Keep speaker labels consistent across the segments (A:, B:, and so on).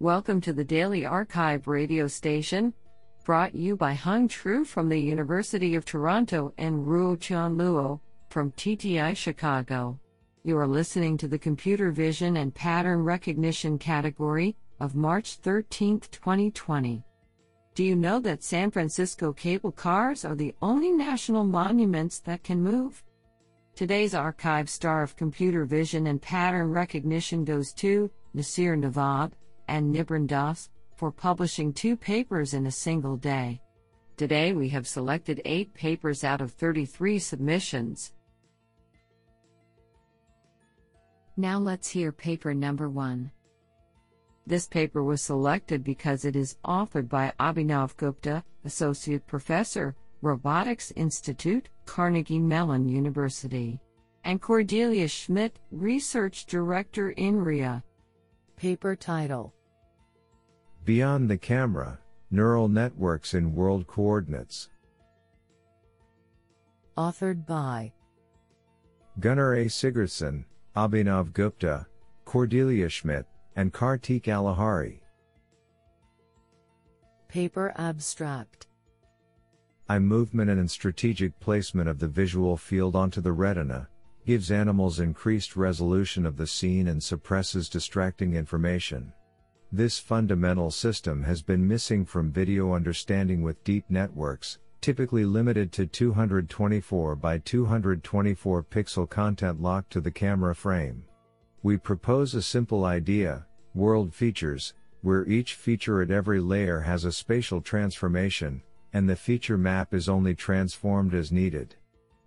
A: Welcome to the Daily Archive radio station, brought you by Hung Tru from the University of Toronto and Ruotian Luo from TTI Chicago. You are listening to the Computer Vision and Pattern Recognition category of March 13, 2020. Do you know that San Francisco cable cars are the only national monuments that can move? Today's archive star of computer vision and pattern recognition goes to Nassir Navab and Nibaran Das for publishing two papers in a single day. Today we have selected eight papers out of 33 submissions. Now let's hear paper number one. This paper was selected because it is authored by Abhinav Gupta, Associate Professor, Robotics Institute, Carnegie Mellon University, and Cordelia Schmid, Research Director INRIA. Paper title
B: Beyond the Camera Neural Networks in World Coordinates.
A: Authored by
B: Gunnar A. Sigurdsson, Abhinav Gupta, Cordelia Schmid, and Karteek Alahari.
A: Paper Abstract
B: Eye movement and strategic placement of the visual field onto the retina gives animals increased resolution of the scene and suppresses distracting information. This fundamental system has been missing from video understanding with deep networks, typically limited to 224 by 224 pixel content locked to the camera frame. We propose a simple idea, world features, where each feature at every layer has a spatial transformation, and the feature map is only transformed as needed.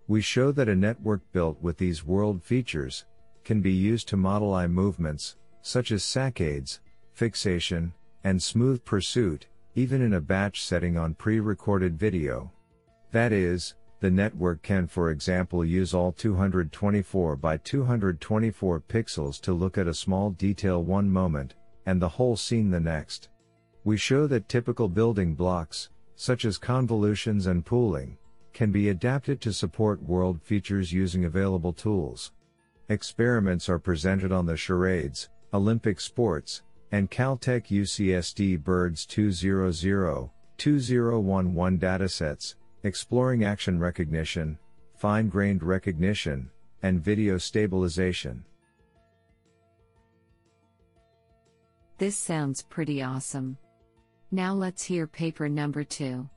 B: We show that a network built with these world features can be used to model eye movements, such as saccades, fixation, and smooth pursuit, even in a batch setting on pre recorded video. That is, the network can for example use all 224 by 224 pixels to look at a small detail one moment, and the whole scene the next. We show that typical building blocks, such as convolutions and pooling, can be adapted to support world features using available tools. Experiments are presented on the charades, Olympic sports, and Caltech UCSD BIRDS 200, 2011 datasets, exploring action recognition, fine grained recognition, and video stabilization.
A: This sounds pretty awesome. Now let's hear paper number two.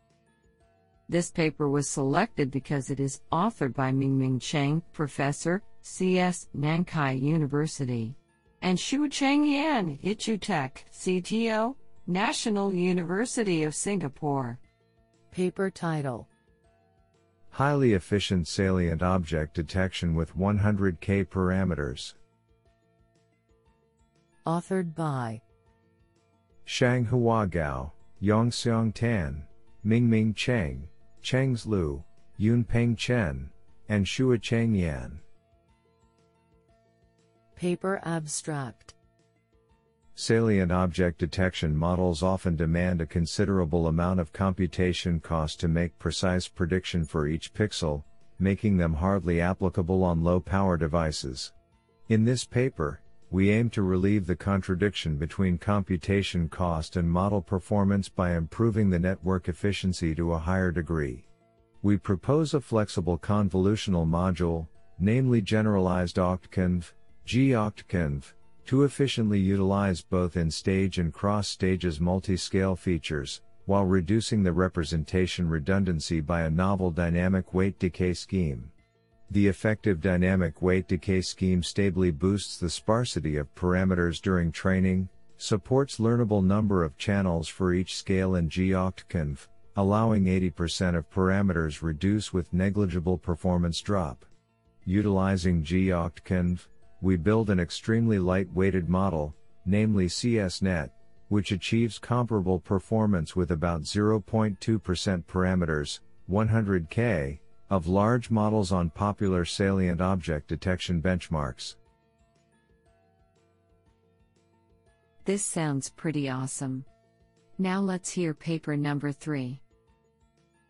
A: This paper was selected because it is authored by Mingming Cheng, Professor, CS, Nankai University, and Shuicheng Yan, YITU Tech, CTO, National University of Singapore. Paper title
B: Highly efficient salient object detection with 100K parameters.
A: Authored by Shang
B: Shanghua Gao, Yongqiang Tan, Mingming Cheng, Chengze Lu, Yunpeng Chen, and Shuicheng Yan.
A: Paper Abstract
B: Salient object detection models often demand a considerable amount of computation cost to make precise prediction for each pixel, making them hardly applicable on low power devices. In this paper, we aim to relieve the contradiction between computation cost and model performance by improving the network efficiency to a higher degree. We propose a flexible convolutional module, namely generalized OctConv, GOctConv, to efficiently utilize both in-stage and cross-stages multi-scale features, while reducing the representation redundancy by a novel dynamic weight decay scheme. The effective dynamic weight decay scheme stably boosts the sparsity of parameters during training, supports learnable number of channels for each scale in GOctConv, allowing 80% of parameters reduce with negligible performance drop. Utilizing GOctConv, we build an extremely light-weighted model, namely CSNet, which achieves comparable performance with about 0.2% parameters, 100K, of large models on popular salient object detection benchmarks.
A: This sounds pretty awesome. Now let's hear paper number 3.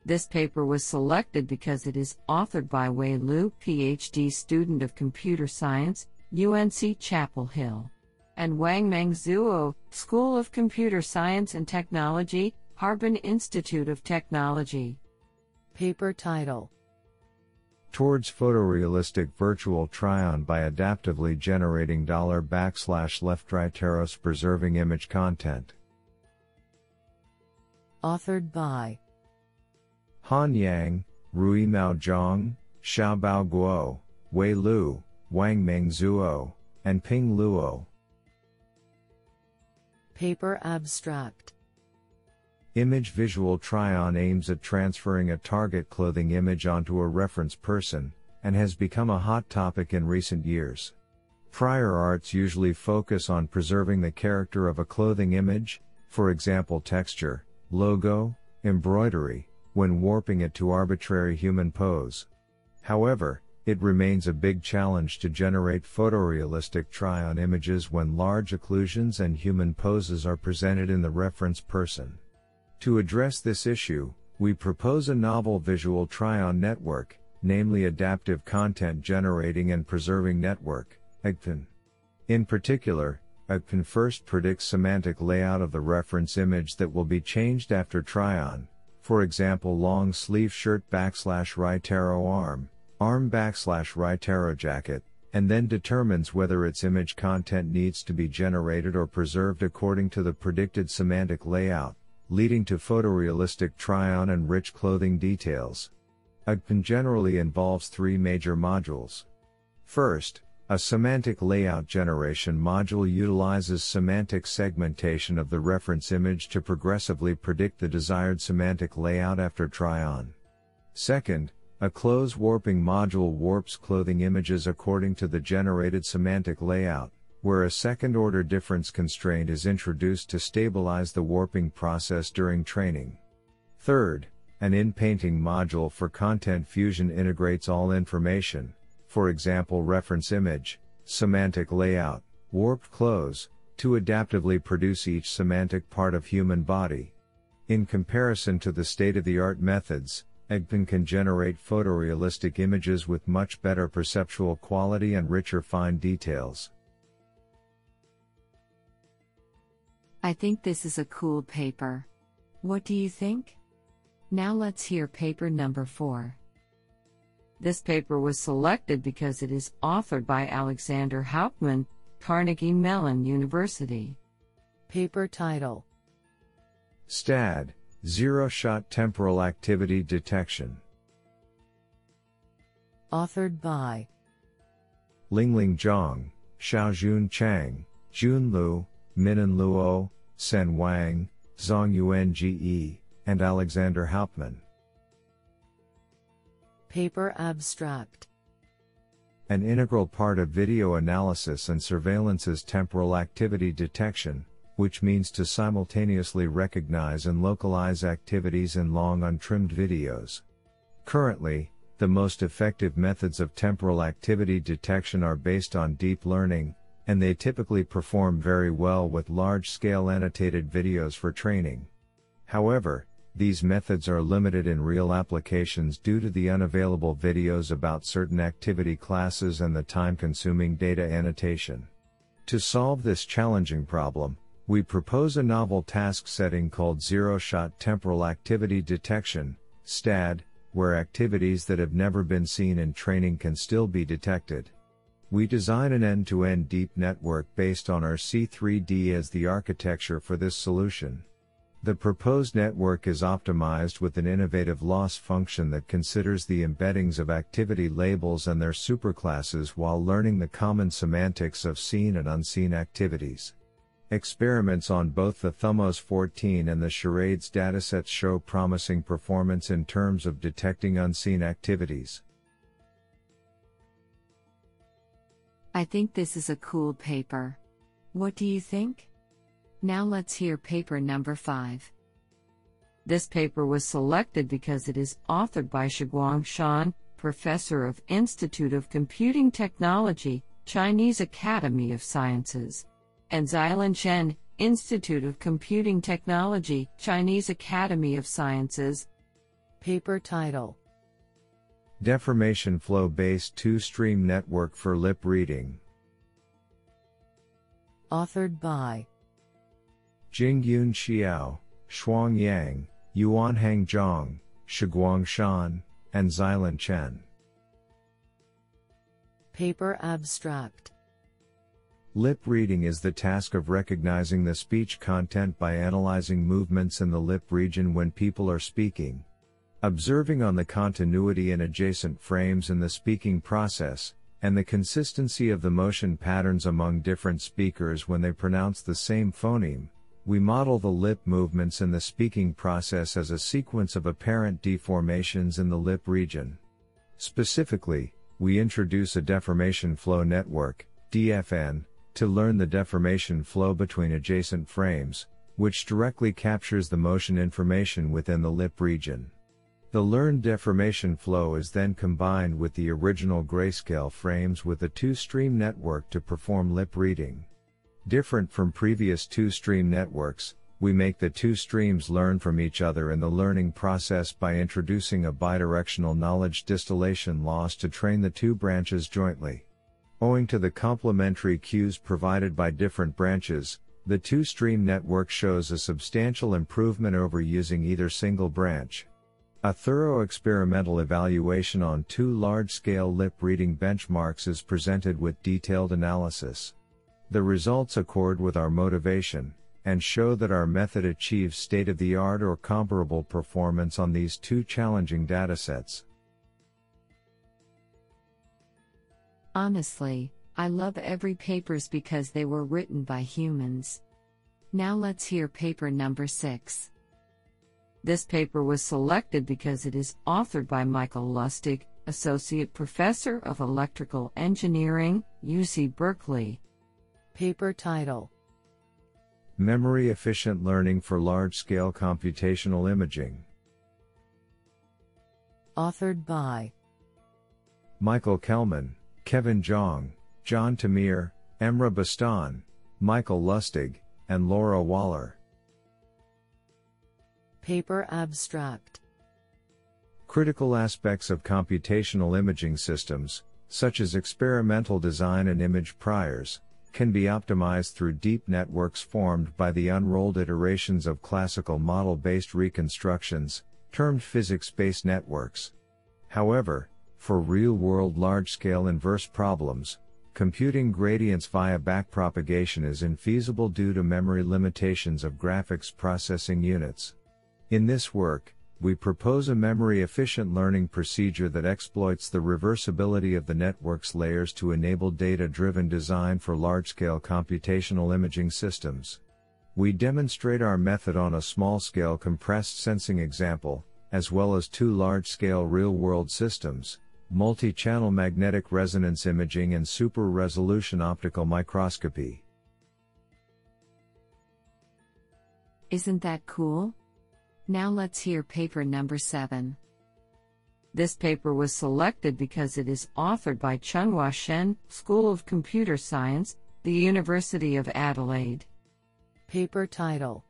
A: This paper was selected because it is authored by Wei Lu, PhD student of computer science, UNC Chapel Hill, and Wangmeng Zuo, School of Computer Science and Technology, Harbin Institute of Technology. Paper title
B: Towards photorealistic virtual try-on by adaptively generating dollar backslash left right arrows preserving image content.
A: Authored by
B: Han Yang, Ruimao Zhang, Xiaobao Guo, Wei Lu, Wangmeng Zuo, and Ping Luo.
A: Paper Abstract
B: Image Visual Try-On aims at transferring a target clothing image onto a reference person, and has become a hot topic in recent years. Prior arts usually focus on preserving the character of a clothing image, for example texture, logo, embroidery, when warping it to arbitrary human pose. However, it remains a big challenge to generate photorealistic try-on images when large occlusions and human poses are presented in the reference person. To address this issue, we propose a novel visual try-on network, namely Adaptive Content Generating and Preserving Network, AGPN. In particular, AGPN first predicts semantic layout of the reference image that will be changed after try-on, for example long sleeve shirt backslash right arrow arm, arm backslash right arrow jacket, and then determines whether its image content needs to be generated or preserved according to the predicted semantic layout, leading to photorealistic try-on and rich clothing details. AGPN generally involves three major modules. First, a semantic layout generation module utilizes semantic segmentation of the reference image to progressively predict the desired semantic layout after try-on. Second, a clothes warping module warps clothing images according to the generated semantic layout, where a second order difference constraint is introduced to stabilize the warping process during training. Third, an in-painting module for content fusion integrates all information, for example reference image, semantic layout, warped clothes, to adaptively produce each semantic part of human body. In comparison to the state-of-the-art methods, AGPN can generate photorealistic images with much better perceptual quality and richer fine details.
A: I think this is a cool paper. What do you think? Now let's hear paper number 4. This paper was selected because it is authored by Alexander Hauptmann, Carnegie Mellon University. Paper title
B: STAD Zero Shot Temporal Activity Detection.
A: Authored by
B: Lingling Zhang, Xiaojun Chang, Jun Lu, Minnan Luo, Sen Wang, Zhong Yuan and Alexander Hauptmann.
A: Paper Abstract
B: An integral part of video analysis and surveillance is temporal activity detection, which means to simultaneously recognize and localize activities in long untrimmed videos. Currently, the most effective methods of temporal activity detection are based on deep learning, and they typically perform very well with large scale annotated videos for training. However, these methods are limited in real applications due to the unavailable videos about certain activity classes and the time consuming data annotation. To solve this challenging problem, we propose a novel task setting called Zero Shot Temporal Activity Detection, STAD, where activities that have never been seen in training can still be detected. We design an end to end deep network based on R-C3D as the architecture for this solution. The proposed network is optimized with an innovative loss function that considers the embeddings of activity labels and their superclasses while learning the common semantics of seen and unseen activities. Experiments on both the Thumos 14 and the Charades datasets show promising performance in terms of detecting unseen activities.
A: I think this is a cool paper. What do you think? Now let's hear paper number 5. This paper was selected because it is authored by Shiguang Shan, professor of Institute of Computing Technology, Chinese Academy of Sciences and Xilin Chen, Institute of Computing Technology, Chinese Academy of Sciences. Paper title
B: Deformation Flow Based Two Stream Network for Lip Reading.
A: Authored by
B: Jingyun Xiao, Shuang Yang, Yuanhang Zhang, Shiguang Shan, and Xilin Chen.
A: Paper Abstract
B: Lip reading is the task of recognizing the speech content by analyzing movements in the lip region when people are speaking. Observing on the continuity and adjacent frames in the speaking process, and the consistency of the motion patterns among different speakers when they pronounce the same phoneme, we model the lip movements in the speaking process as a sequence of apparent deformations in the lip region. Specifically, we introduce a deformation flow network, DFN, to learn the deformation flow between adjacent frames, which directly captures the motion information within the lip region. The learned deformation flow is then combined with the original grayscale frames with a two-stream network to perform lip reading. Different from previous two-stream networks, we make the two streams learn from each other in the learning process by introducing a bidirectional knowledge distillation loss to train the two branches jointly. Owing to the complementary cues provided by different branches, the two stream network shows a substantial improvement over using either single branch. A thorough experimental evaluation on two large scale lip reading benchmarks is presented with detailed analysis. The results accord with our motivation, and show that our method achieves state of the art or comparable performance on these two challenging datasets.
A: Honestly, I love every papers because they were written by humans. Now let's hear paper number 6. This paper was selected because it is authored by Michael Lustig, Associate Professor of Electrical Engineering, UC Berkeley. Paper title
B: Memory Efficient Learning for Large Scale Computational Imaging.
A: Authored by
B: Michael Kellman, Kevin Zhang, John Tamir, Emrah Bostan, Michael Lustig, and Laura Waller.
A: Paper Abstract
B: Critical aspects of computational imaging systems, such as experimental design and image priors, can be optimized through deep networks formed by the unrolled iterations of classical model based reconstructions, termed physics based networks. However, for real world large scale inverse problems, computing gradients via backpropagation is infeasible due to memory limitations of graphics processing units. In this work, we propose a memory efficient learning procedure that exploits the reversibility of the network's layers to enable data driven design for large scale computational imaging systems. We demonstrate our method on a small scale compressed sensing example, as well as two large scale real world systems multi channel magnetic resonance imaging and super resolution optical microscopy.
A: Isn't that cool? Now let's hear paper number 7. This paper was selected because it is authored by Chunhua Shen, School of Computer Science, the University of Adelaide. Paper title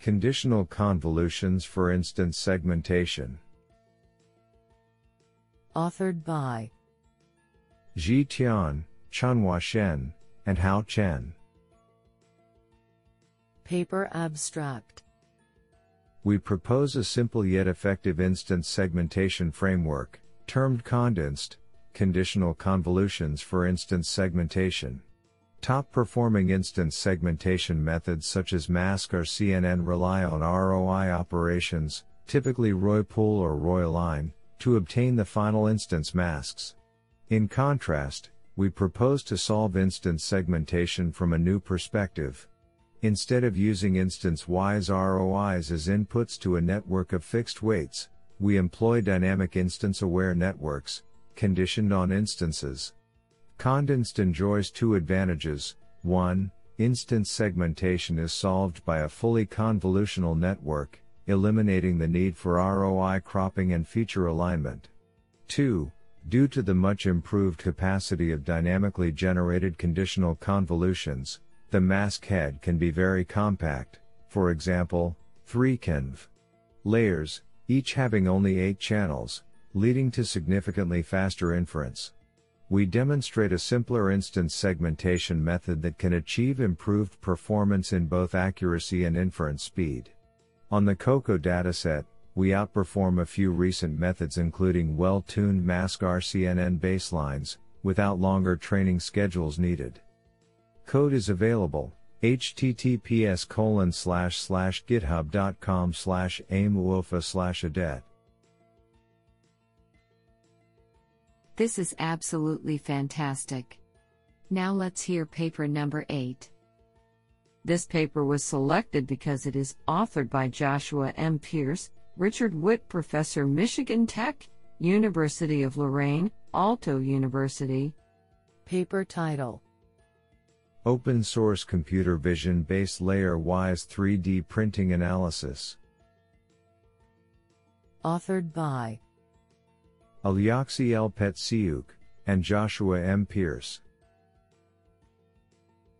B: Conditional Convolutions for Instance Segmentation.
A: Authored by
B: Zhi Tian, Chunhua Shen, and Hao Chen.
A: Paper Abstract
B: we propose a simple yet effective instance segmentation framework, termed CondInst, conditional convolutions for instance segmentation. Top performing instance segmentation methods such as Mask R-CNN rely on ROI operations, typically ROI-pool or ROI-align, to obtain the final instance masks. In contrast, we propose to solve instance segmentation from a new perspective. Instead of using instance-wise ROIs as inputs to a network of fixed weights, we employ dynamic instance-aware networks, conditioned on instances. Condinst enjoys two advantages. 1. Instance segmentation is solved by a fully convolutional network, eliminating the need for ROI cropping and feature alignment. 2. Due to the much improved capacity of dynamically generated conditional convolutions, the mask head can be very compact, for example, 3 conv layers, each having only 8 channels, leading to significantly faster inference. we demonstrate a simpler instance segmentation method that can achieve improved performance in both accuracy and inference speed. On the COCO dataset, we outperform a few recent methods including well-tuned mask RCNN baselines, without longer training schedules needed. Code is available, https colon slash slash github.com slash aimuofa slash adet.
A: This is absolutely fantastic. Now let's hear paper number 8. This paper was selected because it is authored by Joshua M. Pearce, Richard Witte Professor Michigan Tech, University of Lorraine, Aalto University. Paper title
B: Open Source Computer Vision Based Layer Wise 3D Printing Analysis.
A: Authored by
B: Aliaksei L. Petsiuk, and Joshua M. Pearce.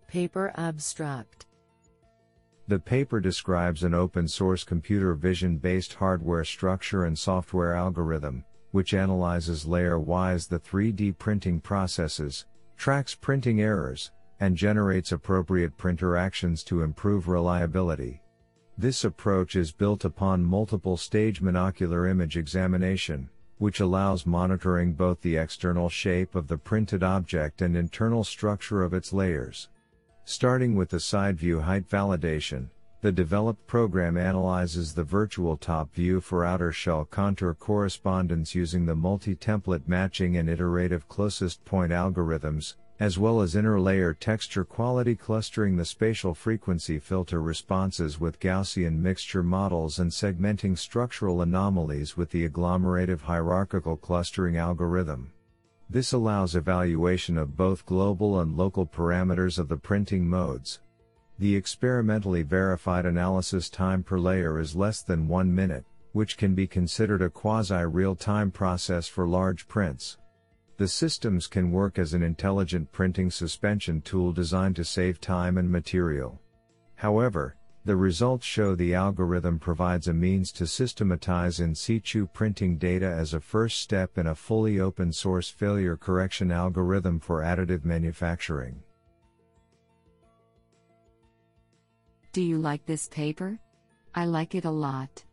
A: Paper Abstract
B: The paper describes an open source computer vision based hardware structure and software algorithm, which analyzes layer wise the 3D printing processes, tracks printing errors, and generates appropriate printer actions to improve reliability. This approach is built upon multiple stage monocular image examination, which allows monitoring both the external shape of the printed object and internal structure of its layers. Starting with the side view height validation, the developed program analyzes the virtual top view for outer shell contour correspondence using the multi-template matching and iterative closest point algorithms, as well as inner-layer texture quality clustering the spatial frequency filter responses with Gaussian mixture models and segmenting structural anomalies with the agglomerative hierarchical clustering algorithm. This allows evaluation of both global and local parameters of the printing modes. The experimentally verified analysis time per layer is less than one minute, which can be considered a quasi-real-time process for large prints. The systems can work as an intelligent printing suspension tool designed to save time and material. However, the results show the algorithm provides a means to systematize in situ printing data as a first step in a fully open source failure correction algorithm for additive manufacturing.
A: Do you like this paper? I like it a lot.